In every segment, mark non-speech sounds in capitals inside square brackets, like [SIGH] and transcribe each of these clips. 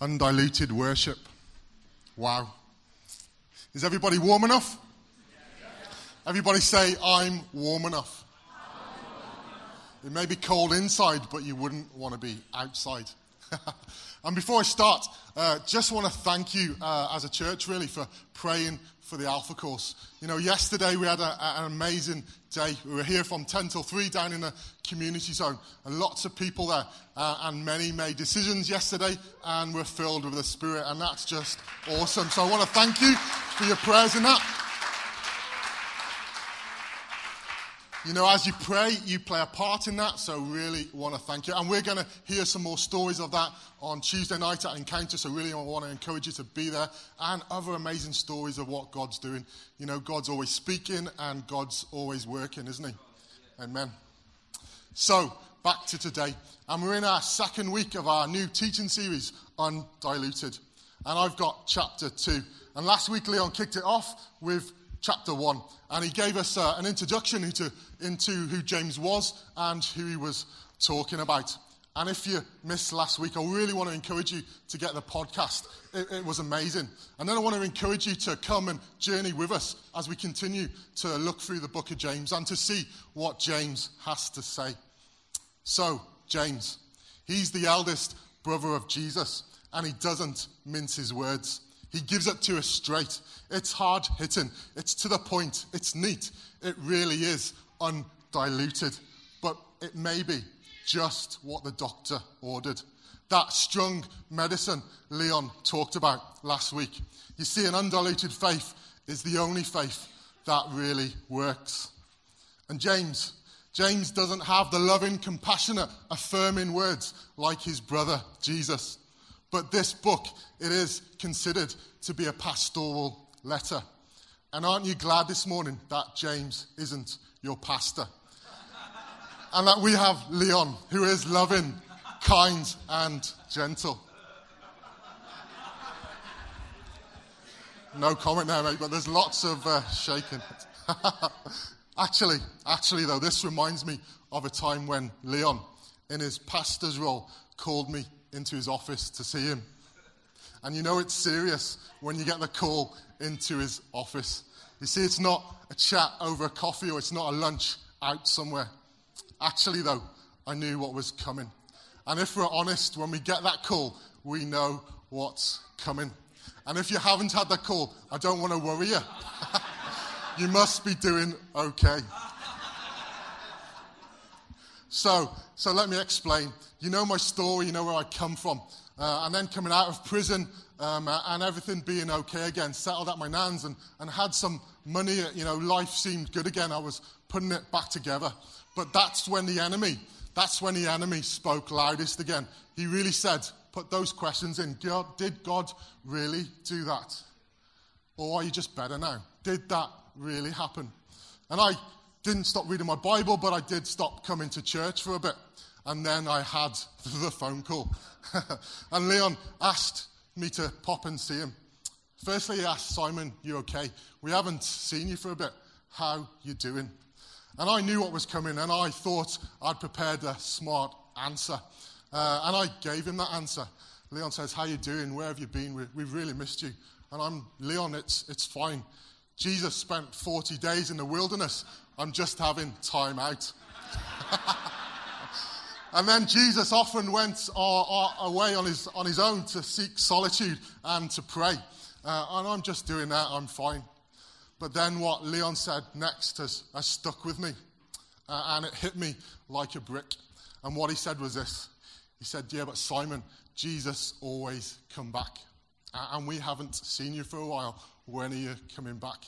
undiluted worship. Wow. Is everybody warm enough? Everybody say, I'm warm enough. It may be cold inside, but you wouldn't want to be outside. [LAUGHS] and before I start, uh, just want to thank you uh, as a church, really, for praying for the Alpha course. You know, yesterday we had a, an amazing day. We were here from 10 till 3 down in the community zone, and lots of people there. Uh, and many made decisions yesterday and were filled with the Spirit, and that's just awesome. So I want to thank you for your prayers in that. You know, as you pray, you play a part in that, so really want to thank you. And we're going to hear some more stories of that on Tuesday night at Encounter, so really want to encourage you to be there and other amazing stories of what God's doing. You know, God's always speaking and God's always working, isn't He? Amen. So, back to today. And we're in our second week of our new teaching series, Undiluted. And I've got chapter two. And last week, Leon kicked it off with chapter 1. And he gave us uh, an introduction into, into who James was and who he was talking about. And if you missed last week, I really want to encourage you to get the podcast. It, it, was amazing. And then I want to encourage you to come and journey with us as we continue to look through the book of James and to see what James has to say. So, James, he's the eldest brother of Jesus, and he doesn't mince his words. He gives it to us straight. It's hard hitting, it's to the point, it's neat. It really is undiluted. But it may be just what the doctor ordered. That strong medicine Leon talked about last week. You see, an undiluted faith is the only faith that really works. And James, James doesn't have the loving, compassionate, affirming words like his brother Jesus. But this book, it is considered to be a pastoral letter. And aren't you glad this morning that James isn't your pastor? [LAUGHS] and that we have Leon, who is loving, kind, and gentle. No comment there, mate, but there's lots of uh, shaking. [LAUGHS] actually, actually, though, this reminds me of a time when Leon, in his pastor's role, called me into his office to see him. And you know it's serious when you get the call into his office. You see, it's not a chat over a coffee or it's not a lunch out somewhere. Actually, though, I knew what was coming. And if we're honest, when we get that call, we know what's coming. And if you haven't had that call, I don't want to worry you. [LAUGHS] you must be doing okay. So, so let me explain. You know my story, you know where I come from. Uh, and then coming out of prison um, and everything being okay again, settled at my nan's and, and had some money. You know, life seemed good again. I was putting it back together. But that's when the enemy, that's when the enemy spoke loudest again. He really said, put those questions in. God, did God really do that? Or are you just better now? Did that really happen? And I didn't stop reading my Bible, but I did stop coming to church for a bit. And then I had [LAUGHS] the phone call. [LAUGHS] and Leon asked me to pop and see him. Firstly, he asked, Simon, you okay? We haven't seen you for a bit. How you doing? And I knew what was coming, and I thought I'd prepared a smart answer. Uh, and I gave him that answer. Leon says, how you doing? Where have you been? We, we've really missed you. And I'm, Leon, it's, it's fine. Jesus spent 40 days in the wilderness. I'm just having time out. [LAUGHS] and then Jesus often went uh, uh, away on his, on his own to seek solitude and to pray. Uh, and I'm just doing that, I'm fine. But then what Leon said next has, has stuck with me. Uh, and it hit me like a brick. And what he said was this He said, Yeah, but Simon, Jesus always come back. Uh, and we haven't seen you for a while. When are you coming back?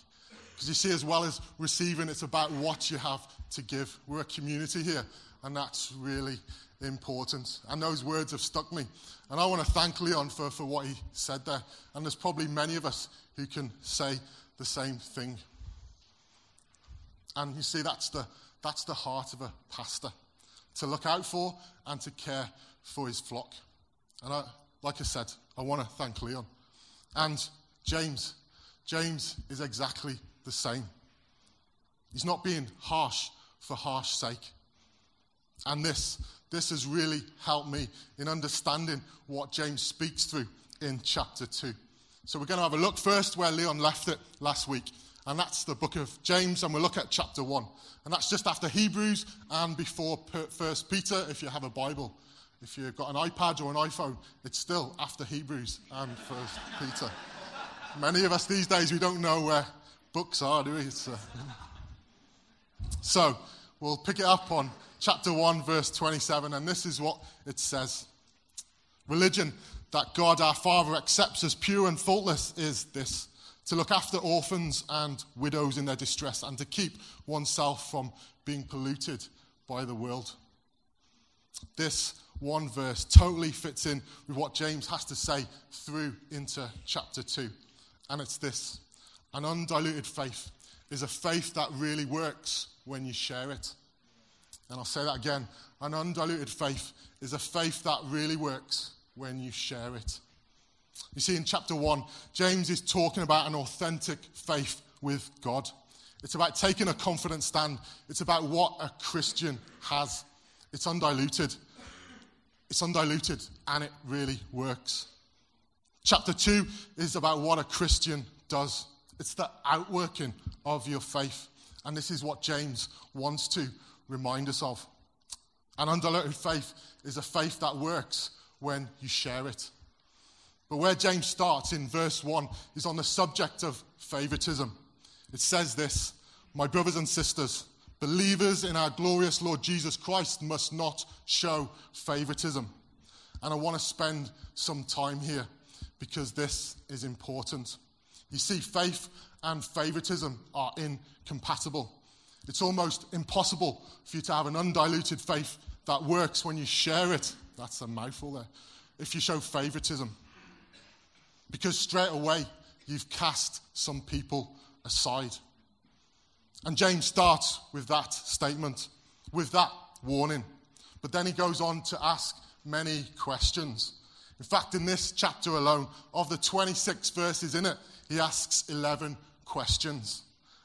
Because you see, as well as receiving, it's about what you have to give. We're a community here, and that's really important. And those words have stuck me. And I want to thank Leon for, for what he said there. And there's probably many of us who can say the same thing. And you see, that's the, that's the heart of a pastor to look out for and to care for his flock. And I, like I said, I want to thank Leon. And James. James is exactly the same. He's not being harsh for harsh sake. And this, this has really helped me in understanding what James speaks through in chapter 2. So we're going to have a look first where Leon left it last week, and that's the book of James, and we'll look at chapter 1. And that's just after Hebrews and before First Peter, if you have a Bible. If you've got an iPad or an iPhone, it's still after Hebrews and First Peter. Many of us these days, we don't know where books are, do we? Uh... So we'll pick it up on chapter 1, verse 27, and this is what it says Religion that God our Father accepts as pure and faultless is this to look after orphans and widows in their distress and to keep oneself from being polluted by the world. This one verse totally fits in with what James has to say through into chapter 2. And it's this an undiluted faith is a faith that really works when you share it. And I'll say that again an undiluted faith is a faith that really works when you share it. You see, in chapter 1, James is talking about an authentic faith with God. It's about taking a confident stand. It's about what a Christian has. It's undiluted. It's undiluted, and it really works. Chapter 2 is about what a Christian does. It's the outworking of your faith. And this is what James wants to remind us of. An undiluted faith is a faith that works when you share it. But where James starts in verse 1 is on the subject of favoritism. It says this My brothers and sisters, believers in our glorious Lord Jesus Christ must not show favoritism. And I want to spend some time here because this is important. You see, faith and favoritism are incompatible. It's almost impossible for you to have an undiluted faith that works when you share it. That's a mouthful there. If you show favoritism, because straight away you've cast some people aside. And James starts with that statement, with that warning. But then he goes on to ask many questions. In fact, in this chapter alone, of the 26 verses in it, he asks 11 questions.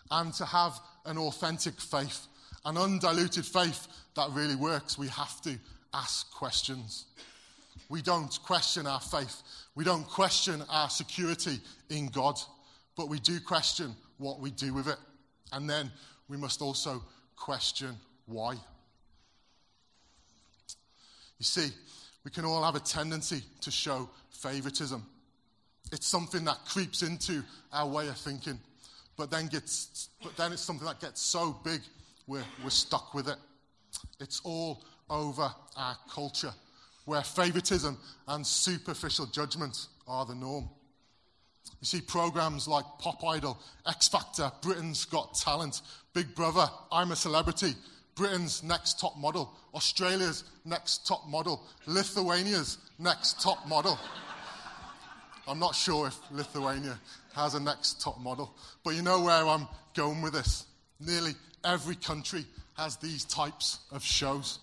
And to have an authentic faith, an undiluted faith that really works, we have to ask questions. We don't question our faith. We don't question our security in God, but we do question what we do with it. And then we must also question why. You see, we can all have a tendency to show favoritism. It's something that creeps into our way of thinking, but then, gets, but then it's something that gets so big we're, we're stuck with it. It's all over our culture, where favoritism and superficial judgment are the norm. You see programs like Pop Idol, X Factor, Britain's Got Talent, Big Brother, I'm a Celebrity, Britain's Next Top Model, Australia's Next Top Model, Lithuania's Next Top Model. I'm not sure if Lithuania has a next top model, but you know where I'm going with this. Nearly every country has these types of shows.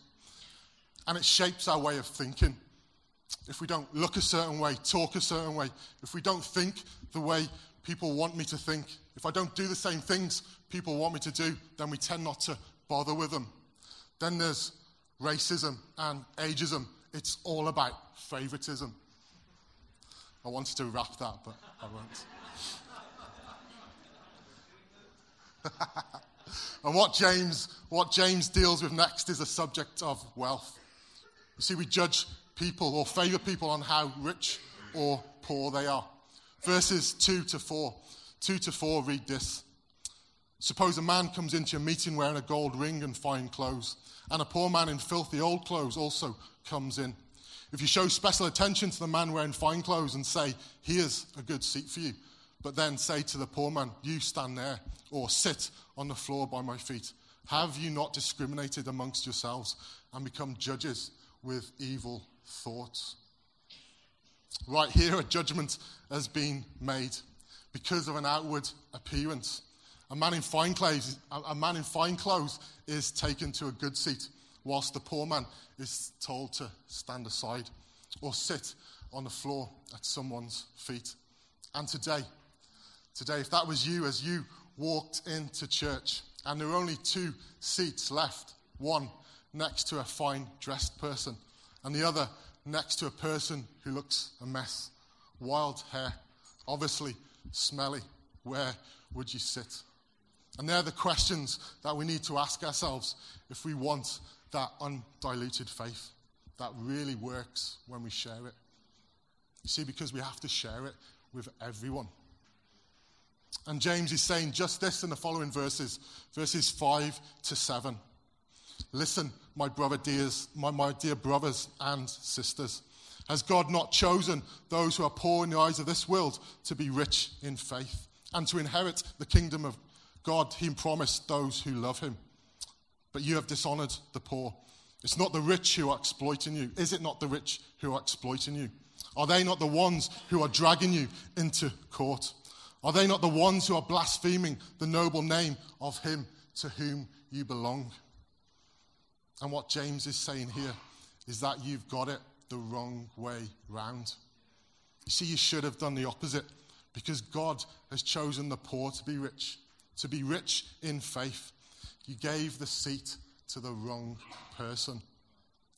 And it shapes our way of thinking. If we don't look a certain way, talk a certain way, if we don't think the way people want me to think, if I don't do the same things people want me to do, then we tend not to bother with them. Then there's racism and ageism. It's all about favoritism. I wanted to rap that, but I won't. [LAUGHS] and what James, what James deals with next is a subject of wealth. You see, we judge people or favor people on how rich or poor they are. Verses 2 to 4. 2 to 4 read this. Suppose a man comes into a meeting wearing a gold ring and fine clothes, and a poor man in filthy old clothes also comes in. If you show special attention to the man wearing fine clothes and say, Here's a good seat for you, but then say to the poor man, You stand there, or sit on the floor by my feet, have you not discriminated amongst yourselves and become judges with evil thoughts. Right here, a judgment has been made because of an outward appearance. A man in fine clothes, a man in fine clothes is taken to a good seat, whilst the poor man is told to stand aside or sit on the floor at someone's feet. And today, today, if that was you as you walked into church and there were only two seats left, one next to a fine dressed person, and the other next to a person who looks a mess, wild hair, obviously smelly. Where would you sit? And they're the questions that we need to ask ourselves if we want that undiluted faith that really works when we share it. You see, because we have to share it with everyone. And James is saying just this in the following verses, verses 5 to 7. Listen, my brother dears, my, my dear brothers and sisters. Has God not chosen those who are poor in the eyes of this world to be rich in faith and to inherit the kingdom of God he promised those who love him? But you have dishonored the poor. It's not the rich who are exploiting you. Is it not the rich who are exploiting you? Are they not the ones who are dragging you into court? Are they not the ones who are blaspheming the noble name of him to whom you belong? And what James is saying here is that you've got it the wrong way round. You see, you should have done the opposite because God has chosen the poor to be rich, to be rich in faith. You gave the seat to the wrong person.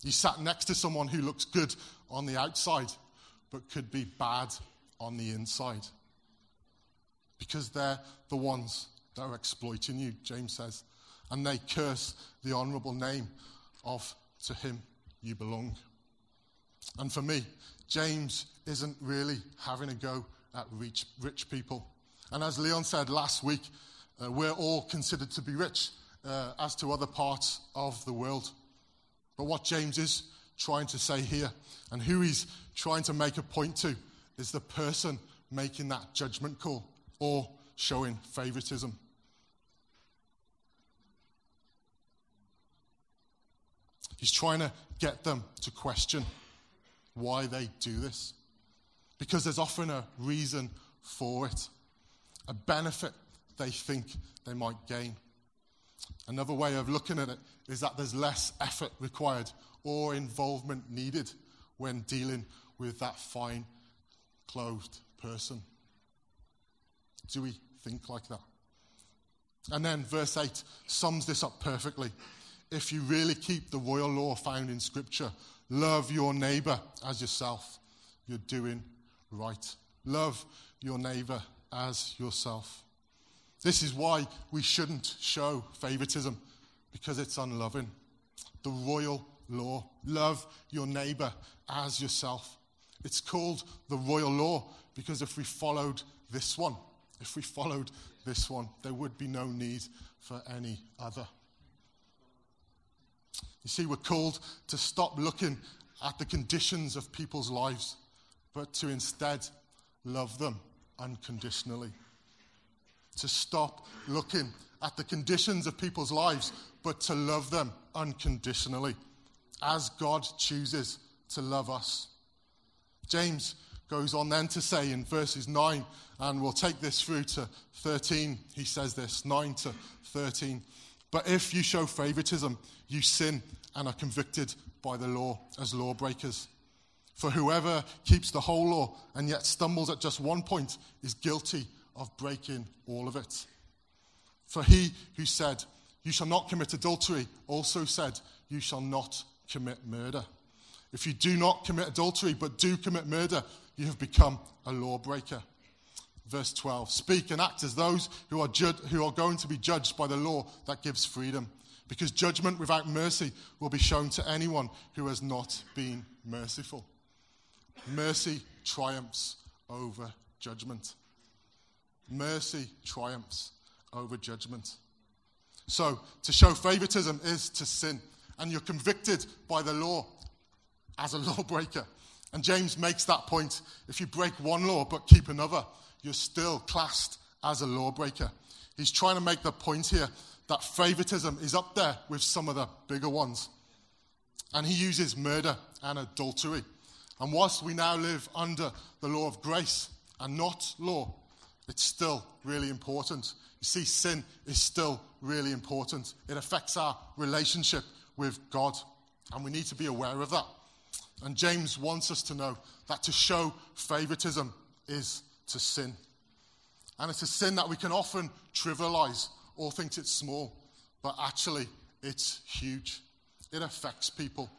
You sat next to someone who looks good on the outside, but could be bad on the inside. Because they're the ones that are exploiting you, James says. And they curse the honorable name of to him you belong. And for me, James isn't really having a go at rich, rich people. And as Leon said last week, uh, we're all considered to be rich uh, as to other parts of the world. But what James is trying to say here, and who he's trying to make a point to, is the person making that judgment call or showing favoritism. He's trying to get them to question why they do this. Because there's often a reason for it, a benefit they think they might gain. Another way of looking at it is that there's less effort required or involvement needed when dealing with that fine clothed person. Do we think like that? And then verse 8 sums this up perfectly. If you really keep the royal law found in Scripture, love your neighbor as yourself, you're doing right. Love your neighbor as yourself. This is why we shouldn't show favoritism, because it's unloving. The royal law love your neighbor as yourself. It's called the royal law because if we followed this one, if we followed this one, there would be no need for any other. You see, we're called to stop looking at the conditions of people's lives, but to instead love them unconditionally to stop looking at the conditions of people's lives, but to love them unconditionally, as God chooses to love us. James goes on then to say in verses 9, and we'll take this through to 13, he says this 9 to 13. But if you show favoritism, you sin and are convicted by the law as lawbreakers. For whoever keeps the whole law and yet stumbles at just one point is guilty of breaking all of it. For he who said, You shall not commit adultery, also said, You shall not commit murder. If you do not commit adultery, but do commit murder, you have become a lawbreaker. Verse 12 Speak and act as those who are, who are going to be judged by the law that gives freedom, because judgment without mercy will be shown to anyone who has not been merciful. Mercy triumphs over judgment. Mercy triumphs over judgment. So, to show favoritism is to sin, and you're convicted by the law as a [LAUGHS] lawbreaker. And James makes that point. If you break one law but keep another, you're still classed as a lawbreaker. He's trying to make the point here that favoritism is up there with some of the bigger ones. And he uses murder and adultery. And whilst we now live under the law of grace and not law, it's still really important. You see, sin is still really important. It affects our relationship with God, and we need to be aware of that. And James wants us to know that to show favoritism is to sin. And it's a sin that we can often trivialize or think it's small, but actually it's huge. It affects people.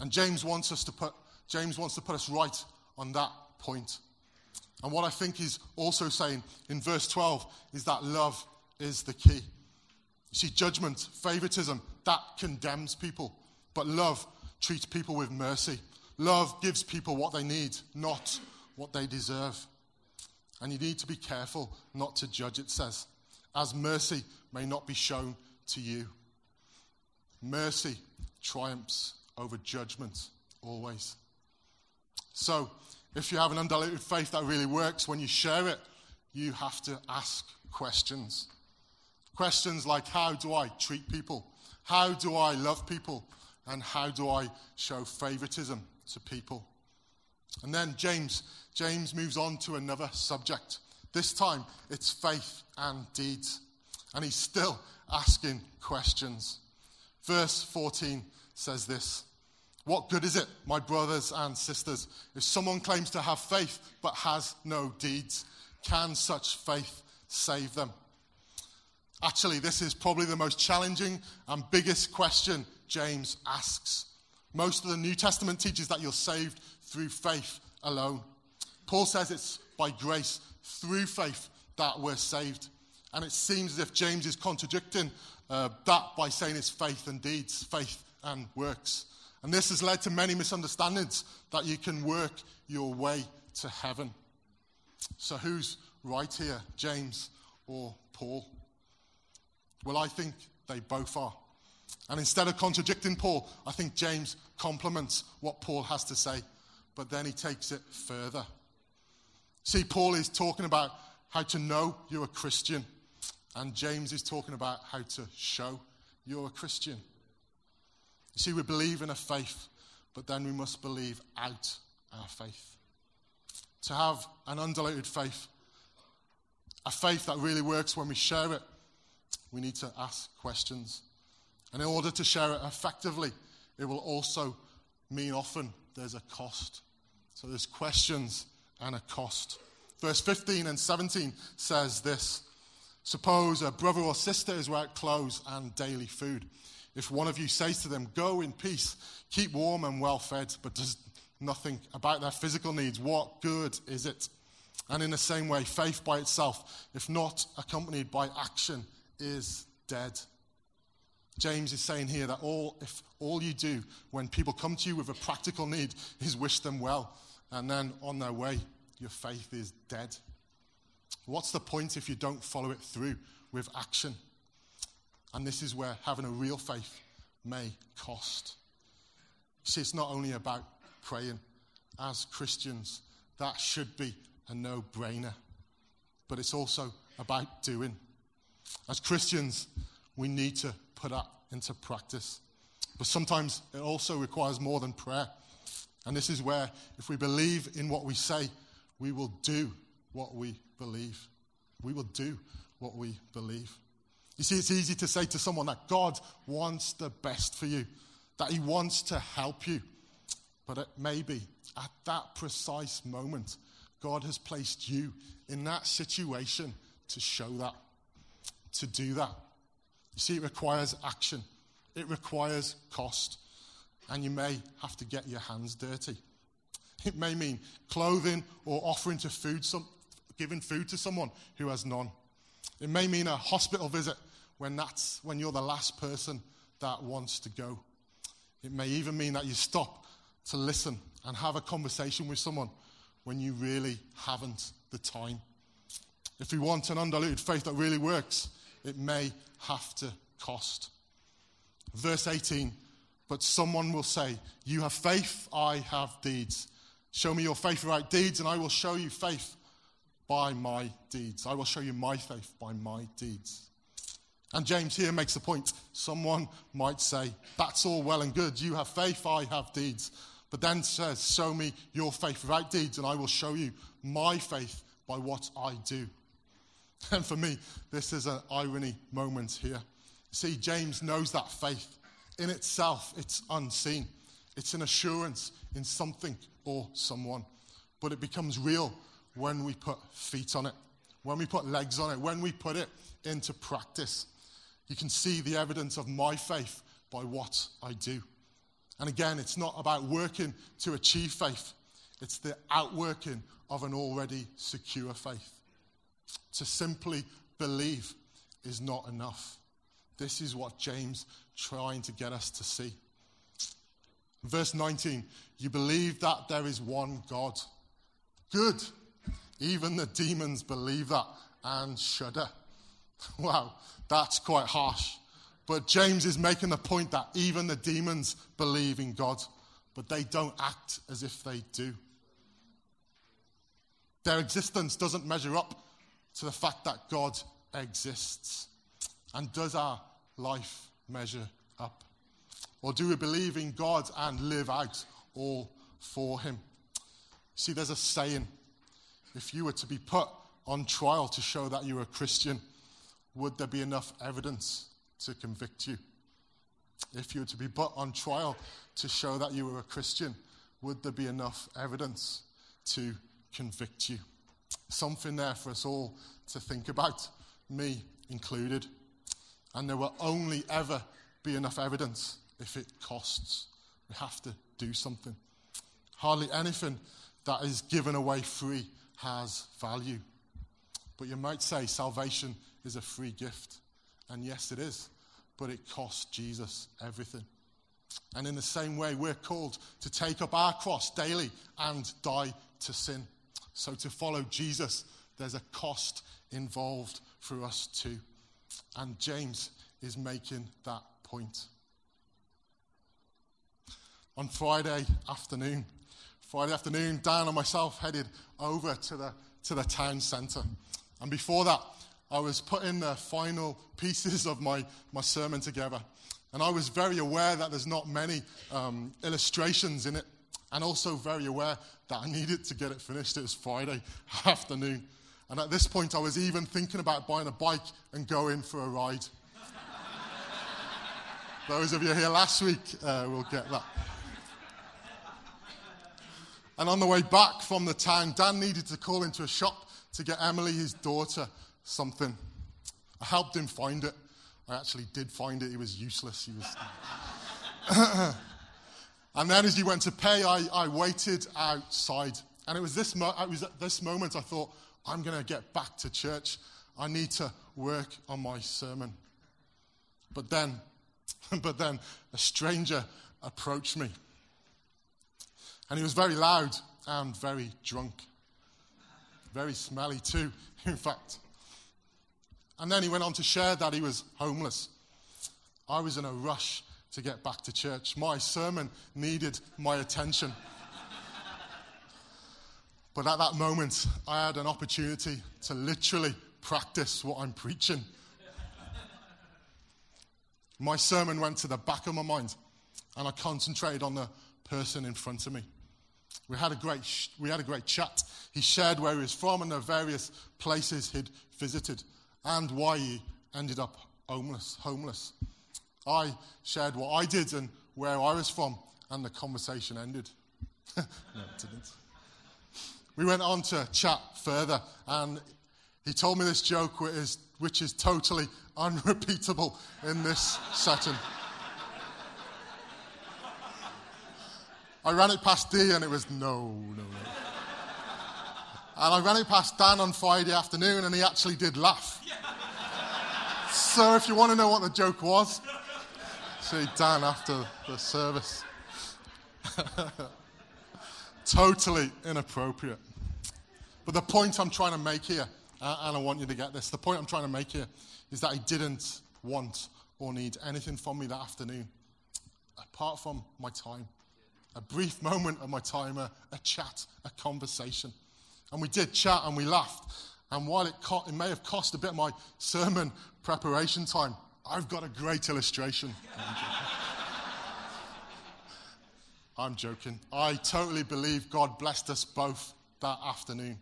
And James wants us to put James wants to put us right on that point. And what I think he's also saying in verse 12 is that love is the key. You see, judgment, favoritism, that condemns people. But love treats people with mercy. Love gives people what they need, not what they deserve. And you need to be careful not to judge, it says, as mercy may not be shown to you. Mercy triumphs over judgment always. So, if you have an undiluted faith that really works, when you share it, you have to ask questions. Questions like how do I treat people? How do I love people? And how do I show favoritism to people? And then James, James moves on to another subject. This time it's faith and deeds. And he's still asking questions. Verse 14 says this What good is it, my brothers and sisters, if someone claims to have faith but has no deeds? Can such faith save them? Actually, this is probably the most challenging and biggest question James asks. Most of the New Testament teaches that you're saved through faith alone. Paul says it's by grace through faith that we're saved. And it seems as if James is contradicting uh, that by saying it's faith and deeds, faith and works. And this has led to many misunderstandings that you can work your way to heaven. So, who's right here, James or Paul? Well, I think they both are. And instead of contradicting Paul, I think James complements what Paul has to say, but then he takes it further. See, Paul is talking about how to know you're a Christian, and James is talking about how to show you're a Christian. You see, we believe in a faith, but then we must believe out our faith. To have an undiluted faith, a faith that really works when we share it, we need to ask questions. And in order to share it effectively, it will also mean often there's a cost. So there's questions and a cost. Verse 15 and 17 says this Suppose a brother or sister is without clothes and daily food. If one of you says to them, Go in peace, keep warm and well fed, but does nothing about their physical needs, what good is it? And in the same way, faith by itself, if not accompanied by action, is dead. James is saying here that all, if all you do when people come to you with a practical need is wish them well, and then on their way, your faith is dead. What's the point if you don't follow it through with action? And this is where having a real faith may cost. See, it's not only about praying. As Christians, that should be a no brainer. But it's also about doing. As Christians, we need to put that into practice. But sometimes it also requires more than prayer. And this is where, if we believe in what we say, we will do what we believe. We will do what we believe. You see, it's easy to say to someone that God wants the best for you, that He wants to help you. But it may be at that precise moment, God has placed you in that situation to show that, to do that. You see, it requires action, it requires cost, and you may have to get your hands dirty. It may mean clothing or offering to food some, giving food to someone who has none. It may mean a hospital visit when that's when you're the last person that wants to go. It may even mean that you stop to listen and have a conversation with someone when you really haven't the time. If we want an undiluted faith that really works, it may have to cost. Verse 18 But someone will say, You have faith, I have deeds. Show me your faith without deeds, and I will show you faith by my deeds. I will show you my faith by my deeds. And James here makes a point. Someone might say, That's all well and good. You have faith, I have deeds. But then says, Show me your faith without deeds, and I will show you my faith by what I do. [LAUGHS] And for me, this is an irony moment here. See, James knows that faith in itself, it's unseen. It's an assurance in something or someone. But it becomes real when we put feet on it, when we put legs on it, when we put it into practice. You can see the evidence of my faith by what I do. And again, it's not about working to achieve faith, it's the outworking of an already secure faith. To simply believe is not enough. This is what James trying to get us to see. Verse 19, you believe that there is one God. Good. Even the demons believe that and shudder. [LAUGHS] Wow, that's quite harsh. But James is making the point that even the demons believe in God, but they don't act as if they do. Their existence doesn't measure up to the fact that God exists. And does our life measure up? Or do we believe in God and live out all for Him? See, there's a saying if you were to be put on trial to show that you're a Christian, would there be enough evidence to convict you? If you were to be put on trial to show that you were a Christian, would there be enough evidence to convict you? Something there for us all to think about, me included. And there will only ever be enough evidence if it costs. We have to do something. Hardly anything that is given away free has value. But you might say salvation is a free gift. And yes, it is. But it cost Jesus everything. And in the same way, we're called to take up our cross daily and die to sin. So to follow Jesus, there's a cost involved for us too. And James is making that point. On Friday afternoon, Friday afternoon, Dan and myself headed over to the, to the town centre. And before that, I was putting the final [LAUGHS] pieces of my, my sermon together. And I was very aware that there's not many um, illustrations in it, and also very aware that I [LAUGHS] needed to get it finished. It was Friday [LAUGHS] afternoon. And at this point, I was even thinking about buying a bike and going for a ride. Those of you here last week uh, will get that. And on the way back from the town, Dan needed to call into a shop to get Emily, his daughter, something. I helped him find it. I actually did find it. He was useless. He was. [LAUGHS] and then as he went to pay, I, I waited outside. And it was, this mo- it was at this moment I thought, I'm going to get back to church. I need to work on my sermon. But then, [LAUGHS] but then a stranger approached me. And he was very loud and very drunk. Very smelly, too, [LAUGHS] in fact. And then he went on to share that he was homeless. I was in a rush to get back to church. My sermon needed my attention. but at that moment, I had an opportunity to literally practice what I'm preaching. my sermon went to the back of my mind, and I concentrated on the person in front of me. We had a great, sh- we had a great chat. He shared where he was from and the various places he'd visited and why he ended up homeless. homeless. I shared what I did and where I was from, and the conversation ended. no, it didn't. We went on to chat further, and he told me this joke, which is, which is totally [LAUGHS] unrepeatable in this setting. I ran it past D and it was no, no, no. And I ran it past Dan on Friday afternoon and he actually did laugh. So if you want to know what the joke was, see Dan after the service. [LAUGHS] totally inappropriate. But the point I'm trying to make here, uh, and I want you to get this, the point I'm trying to make here is that he didn't want or need anything from me that afternoon apart from my time a brief moment of my time, a, a chat, a conversation. And we did chat and we laughed. And while it, co- it may have cost a bit of my sermon preparation time, I've got a great illustration. [LAUGHS] I'm joking. I totally believe God blessed us both that afternoon.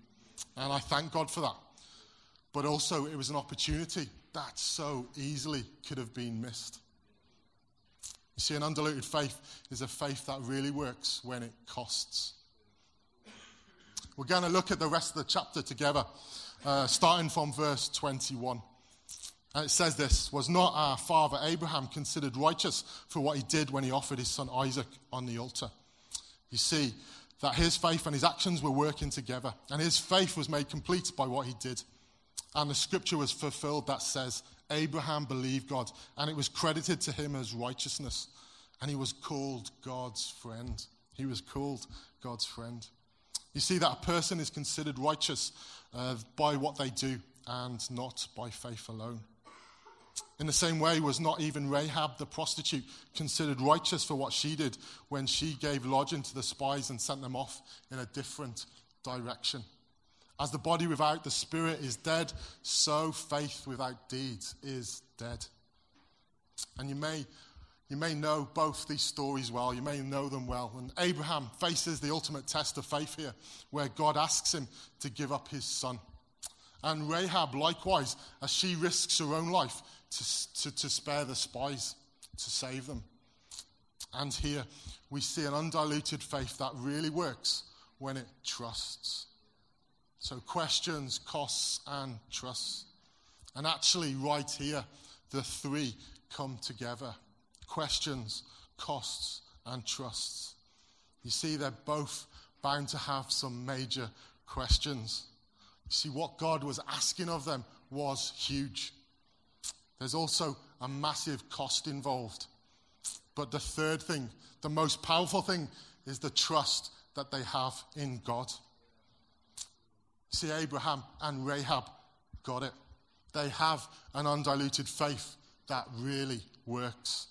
And I thank God for that. But also, it was an opportunity that so easily could have been missed. You see, an undiluted faith is a faith that really works when it costs. We're going to look at the rest of the chapter together, uh, starting from verse 21. And it says this Was not our father Abraham considered righteous for what he did when he offered his son Isaac on the altar? You see, that his faith and his actions were working together, and his faith was made complete by what he did. And the scripture was fulfilled that says, Abraham believed God, and it was credited to him as righteousness, and he was called God's friend. He was called God's friend. You see, that a person is considered righteous uh, by what they do and not by faith alone. In the same way, was not even Rahab the prostitute considered righteous for what she did when she gave lodging to the spies and sent them off in a different direction? As the body without the spirit is dead, so faith without deeds is dead. And you may, you may know both these stories well. You may know them well. And Abraham faces the ultimate test of faith here, where God asks him to give up his son. And Rahab, likewise, as she risks her own life to, to, to spare the spies, to save them. And here we see an undiluted faith that really works when it trusts. So, questions, costs, and trusts. And actually, right here, the three come together questions, costs, and trusts. You see, they're both bound to have some major questions. You see, what God was asking of them was huge. There's also a massive cost involved. But the third thing, the most powerful thing, is the trust that they have in God. See, Abraham and Rahab got it. They have an undiluted faith that really works.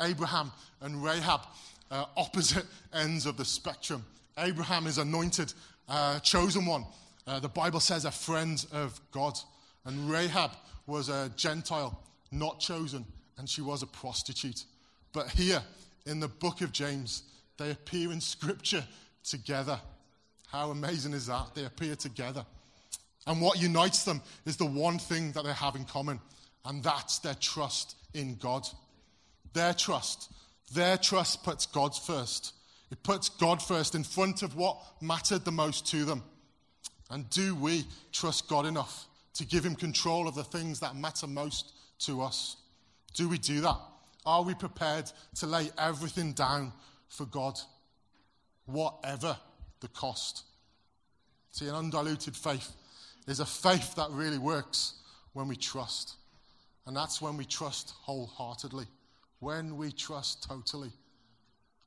Abraham and Rahab, uh, opposite [LAUGHS] ends of the spectrum. Abraham is anointed, uh, chosen one. Uh, the Bible says a friend of God. And Rahab was a Gentile, not chosen, and she was a prostitute. But here in the book of James, they appear in Scripture together. How amazing is that? They appear together. And what unites them is the one thing that they have in common, and that's their trust in God. Their trust. Their trust puts God first. It puts God first in front of what mattered the most to them. And do we trust God enough to give Him control of the things that matter most to us? Do we do that? Are we prepared to lay everything down for God, whatever the cost. See, an undiluted faith is a faith that really works when we trust. And that's when we trust wholeheartedly, when we trust totally,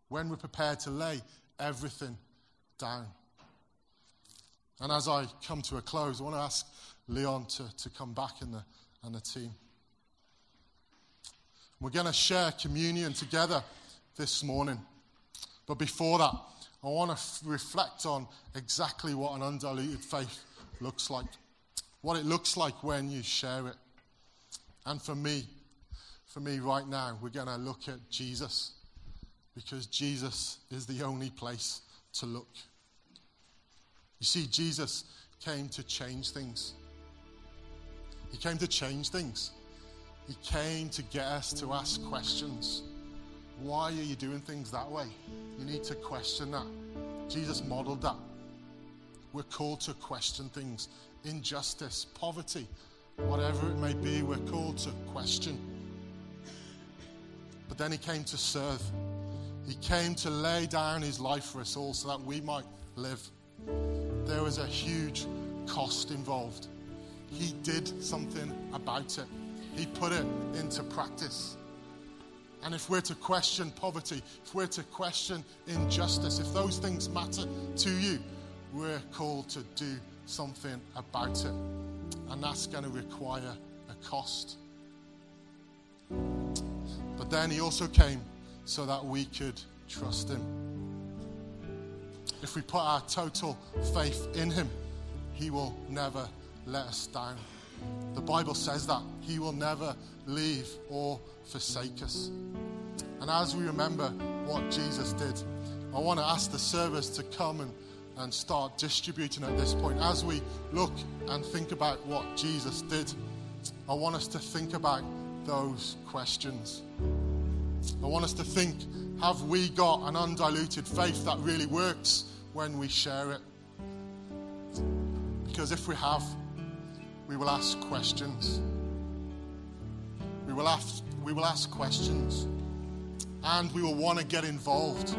when we're prepared to lay everything down. And as I come to a close, I want to ask Leon to, to come back in the, and the team. We're going to share communion together this morning. But before that, I want to reflect on exactly what an undiluted faith looks like, what it looks like when you share it. And for me, for me right now, we're going to look at Jesus because Jesus is the only place to look. You see, Jesus came to change things. He came to change things. He came to get us to ask questions. Why are you doing things that way? You need to question that. Jesus modeled that. We're called to question things injustice, poverty, whatever it may be, we're called to question. But then he came to serve. He came to lay down his life for us all so that we might live. There was a huge cost involved. He did something about it, he put it into practice. And if we're to question poverty, if we're to question injustice, if those things matter to you, we're called to do something about it. And that's going to require a cost. But then he also came so that we could trust him. If we put our total faith in him, he will never let us down. The Bible says that. He will never leave or forsake us. And as we remember what Jesus did, I want to ask the servers to come and, and start distributing at this point. As we look and think about what Jesus did, I want us to think about those questions. I want us to think have we got an undiluted faith that really works when we share it? Because if we have, we will ask questions. We will ask, we will ask questions. And we will want to get involved.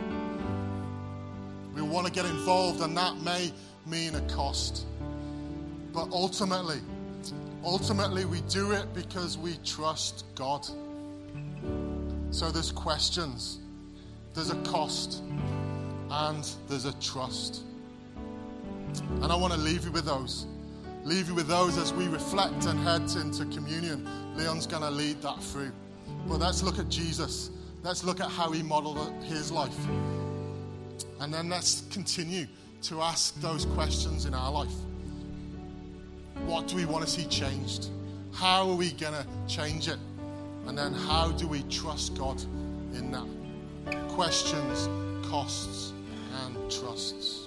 We want to get involved, and that may mean a cost. But ultimately, ultimately, we do it because we trust God. So there's questions, there's a cost, and there's a trust. And I want to leave you with those. Leave you with those as we reflect and head into communion. Leon's going to lead that through. But let's look at Jesus. Let's look at how he modeled his life. And then let's continue to ask those questions in our life. What do we want to see changed? How are we going to change it? And then how do we trust God in that? Questions, costs, and trusts.